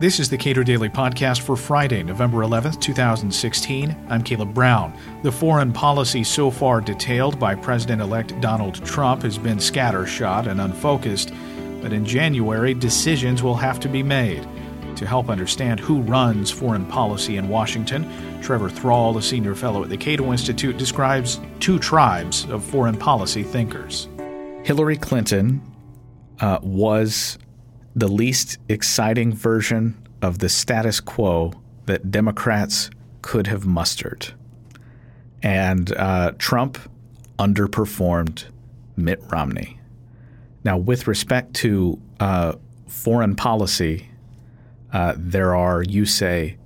This is the Cato Daily Podcast for Friday, November 11th, 2016. I'm Caleb Brown. The foreign policy so far detailed by President elect Donald Trump has been scattershot and unfocused, but in January, decisions will have to be made. To help understand who runs foreign policy in Washington, Trevor Thrall, a senior fellow at the Cato Institute, describes two tribes of foreign policy thinkers. Hillary Clinton uh, was the least exciting version of the status quo that Democrats could have mustered. And uh, Trump underperformed Mitt Romney. Now, with respect to uh, foreign policy, uh, there are, you say,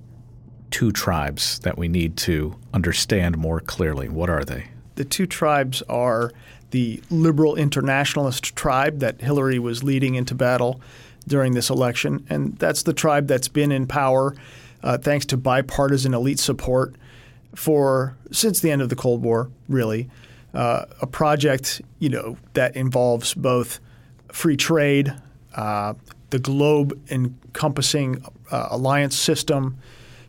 two tribes that we need to understand more clearly. What are they? The two tribes are the liberal internationalist tribe that Hillary was leading into battle during this election, and that's the tribe that's been in power uh, thanks to bipartisan elite support for since the end of the Cold War, really. Uh, a project, you know, that involves both free trade, uh, the globe encompassing uh, alliance system,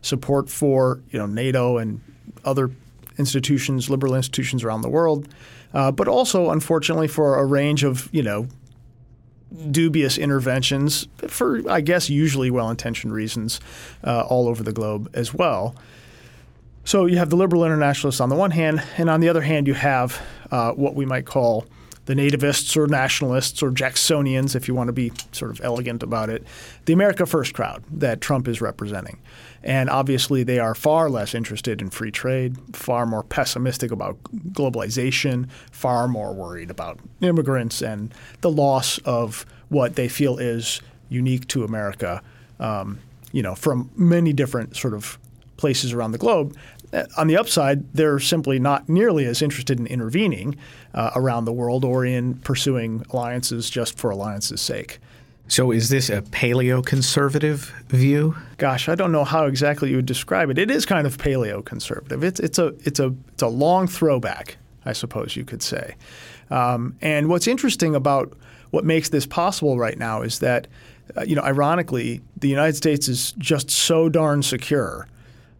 support for you know NATO and other institutions, liberal institutions around the world, uh, but also, unfortunately, for a range of you know dubious interventions for, I guess, usually well intentioned reasons uh, all over the globe as well. So you have the liberal internationalists on the one hand, and on the other hand, you have uh, what we might call the nativists or nationalists or Jacksonians, if you want to be sort of elegant about it, the America First crowd that Trump is representing. And obviously, they are far less interested in free trade, far more pessimistic about globalization, far more worried about immigrants and the loss of what they feel is unique to America, um, you know, from many different sort of places around the globe. Uh, on the upside, they're simply not nearly as interested in intervening uh, around the world or in pursuing alliances just for alliances' sake. So, is this a paleo-conservative view? Gosh, I don't know how exactly you would describe it. It is kind of paleo-conservative. It's it's a it's a it's a long throwback, I suppose you could say. Um, and what's interesting about what makes this possible right now is that, uh, you know, ironically, the United States is just so darn secure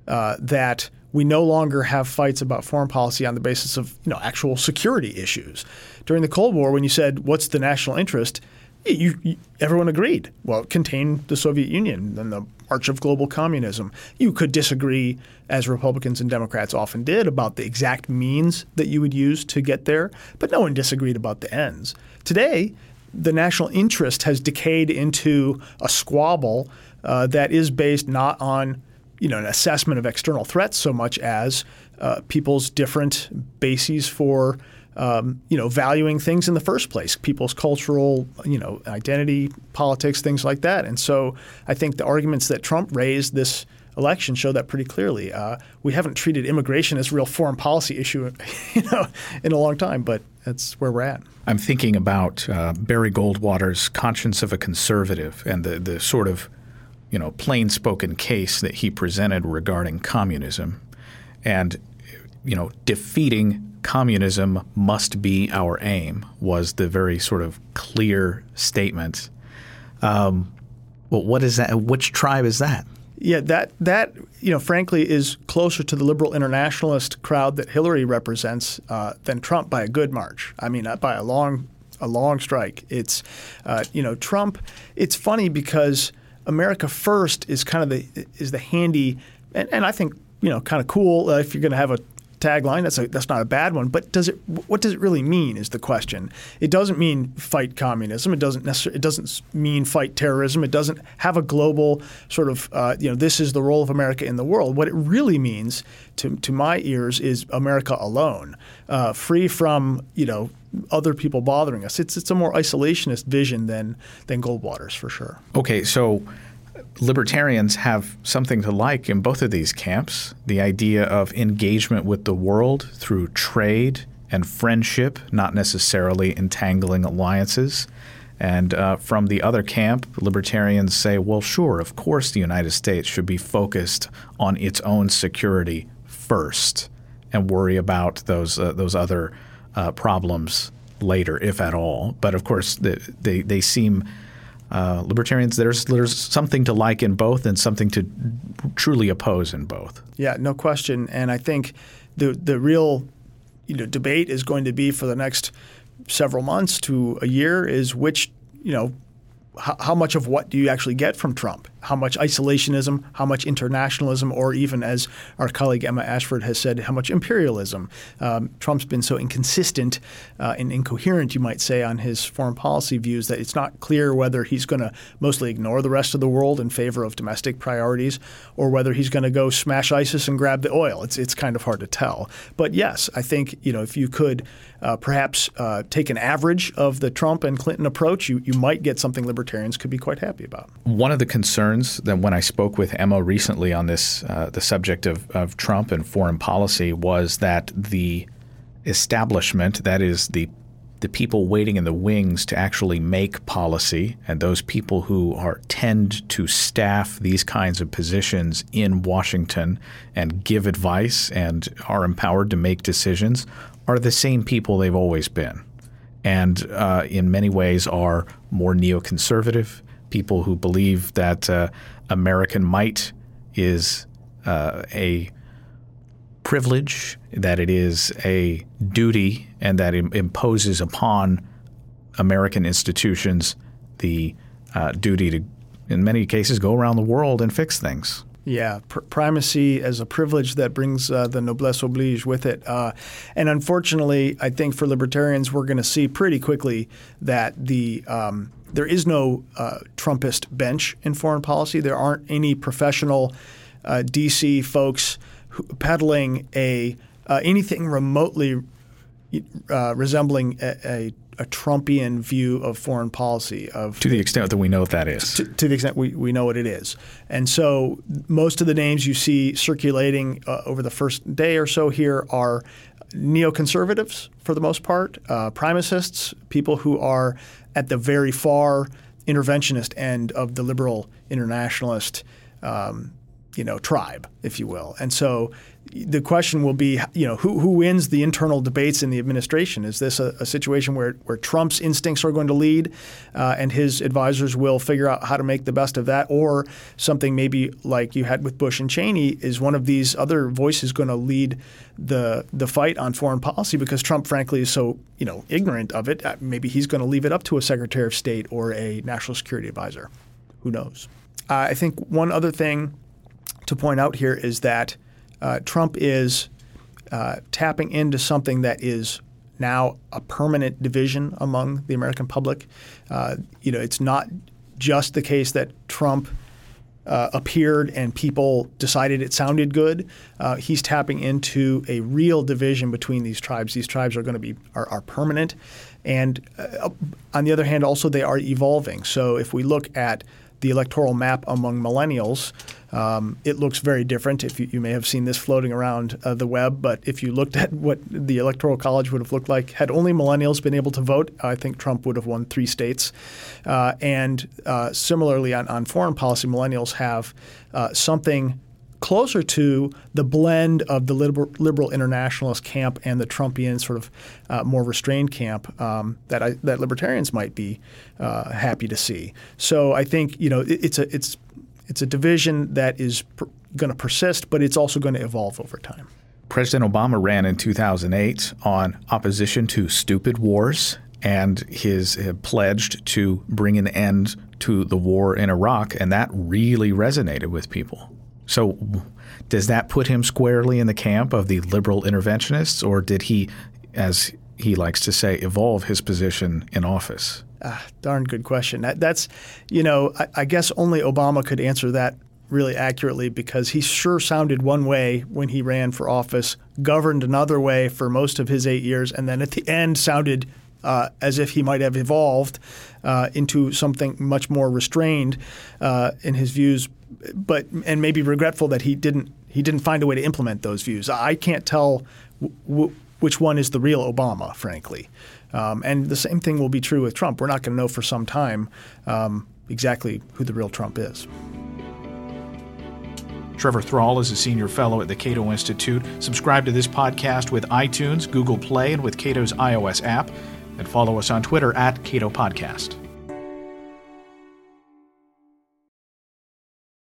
uh, that we no longer have fights about foreign policy on the basis of you know actual security issues. During the Cold War, when you said what's the national interest, you, you, everyone agreed. Well, it contained the Soviet Union and the march of global communism. You could disagree, as Republicans and Democrats often did, about the exact means that you would use to get there, but no one disagreed about the ends. Today, the national interest has decayed into a squabble uh, that is based not on you know, an assessment of external threats so much as uh, people's different bases for um, you know valuing things in the first place, people's cultural you know identity, politics, things like that. And so I think the arguments that Trump raised this election show that pretty clearly. Uh, we haven't treated immigration as a real foreign policy issue, you know, in a long time, but that's where we're at. I'm thinking about uh, Barry Goldwater's "Conscience of a Conservative" and the the sort of you know, plain spoken case that he presented regarding communism. And, you know, defeating communism must be our aim was the very sort of clear statement. Um, well, what is that? Which tribe is that? Yeah, that that you know, frankly, is closer to the liberal internationalist crowd that Hillary represents uh, than Trump by a good march. I mean, uh, by a long a long strike. It's uh, you know, Trump. It's funny because America First is kind of the is the handy and, and I think you know kind of cool uh, if you're going to have a tagline. That's a, that's not a bad one. But does it? What does it really mean? Is the question. It doesn't mean fight communism. It doesn't necessarily. It doesn't mean fight terrorism. It doesn't have a global sort of. Uh, you know, this is the role of America in the world. What it really means, to to my ears, is America alone, uh, free from you know other people bothering us. It's it's a more isolationist vision than than Goldwater's for sure. Okay, so libertarians have something to like in both of these camps the idea of engagement with the world through trade and friendship, not necessarily entangling alliances. And uh, from the other camp, libertarians say, well, sure, of course the United States should be focused on its own security first and worry about those, uh, those other uh, problems later, if at all. But of course, they, they, they seem uh, libertarians, there's there's something to like in both and something to truly oppose in both. Yeah, no question. And I think the the real you know debate is going to be for the next several months to a year is which you know how, how much of what do you actually get from Trump? How much isolationism, how much internationalism, or even, as our colleague Emma Ashford has said, how much imperialism? Um, Trump's been so inconsistent uh, and incoherent, you might say, on his foreign policy views that it's not clear whether he's going to mostly ignore the rest of the world in favor of domestic priorities or whether he's going to go smash ISIS and grab the oil. It's, it's kind of hard to tell. But yes, I think you know if you could uh, perhaps uh, take an average of the Trump and Clinton approach, you, you might get something libertarians could be quite happy about. One of the concerns that when I spoke with Emma recently on this, uh, the subject of, of Trump and foreign policy, was that the establishment, that is the the people waiting in the wings to actually make policy and those people who are tend to staff these kinds of positions in Washington and give advice and are empowered to make decisions are the same people they've always been, and uh, in many ways are more neoconservative people who believe that uh, American might is uh, a privilege, that it is a duty, and that it imposes upon American institutions the uh, duty to, in many cases, go around the world and fix things. Yeah, pr- primacy as a privilege that brings uh, the noblesse oblige with it. Uh, and unfortunately, I think for libertarians, we're going to see pretty quickly that the um, there is no uh, Trumpist bench in foreign policy. There aren't any professional uh, DC folks who, peddling a uh, anything remotely uh, resembling a, a a Trumpian view of foreign policy. Of to the extent that we know what that is. To, to, the extent we, we know what it is, and so most of the names you see circulating uh, over the first day or so here are neoconservatives for the most part, uh, primacists, people who are at the very far interventionist end of the liberal internationalist. Um, you know, tribe, if you will. And so the question will be, you know, who, who wins the internal debates in the administration? Is this a, a situation where, where Trump's instincts are going to lead uh, and his advisors will figure out how to make the best of that? Or something maybe like you had with Bush and Cheney, is one of these other voices going to lead the, the fight on foreign policy because Trump, frankly, is so, you know, ignorant of it? Uh, maybe he's going to leave it up to a Secretary of State or a national security advisor. Who knows? Uh, I think one other thing to point out here is that uh, Trump is uh, tapping into something that is now a permanent division among the American public. Uh, you know, it's not just the case that Trump uh, appeared and people decided it sounded good. Uh, he's tapping into a real division between these tribes. These tribes are going to be are, are permanent, and uh, on the other hand, also they are evolving. So if we look at the electoral map among millennials, um, it looks very different. If you, you, may have seen this floating around uh, the web, but if you looked at what the electoral college would have looked like had only millennials been able to vote, I think Trump would have won three states. Uh, and uh, similarly, on, on, foreign policy, millennials have uh, something closer to the blend of the liberal, liberal, internationalist camp and the Trumpian sort of uh, more restrained camp um, that I, that libertarians might be uh, happy to see. So I think you know it, it's a it's it's a division that is per- going to persist, but it's also going to evolve over time. President Obama ran in 2008 on opposition to stupid wars and his uh, pledged to bring an end to the war in Iraq, and that really resonated with people. So, does that put him squarely in the camp of the liberal interventionists, or did he, as he likes to say, evolve his position in office? Ah, darn good question. That, that's, you know, I, I guess only Obama could answer that really accurately because he sure sounded one way when he ran for office, governed another way for most of his eight years, and then at the end sounded uh, as if he might have evolved uh, into something much more restrained uh, in his views, but and maybe regretful that he didn't he didn't find a way to implement those views. I can't tell w- w- which one is the real Obama, frankly. Um, and the same thing will be true with Trump. We're not going to know for some time um, exactly who the real Trump is. Trevor Thrall is a senior fellow at the Cato Institute. Subscribe to this podcast with iTunes, Google Play, and with Cato's iOS app. And follow us on Twitter at Cato Podcast.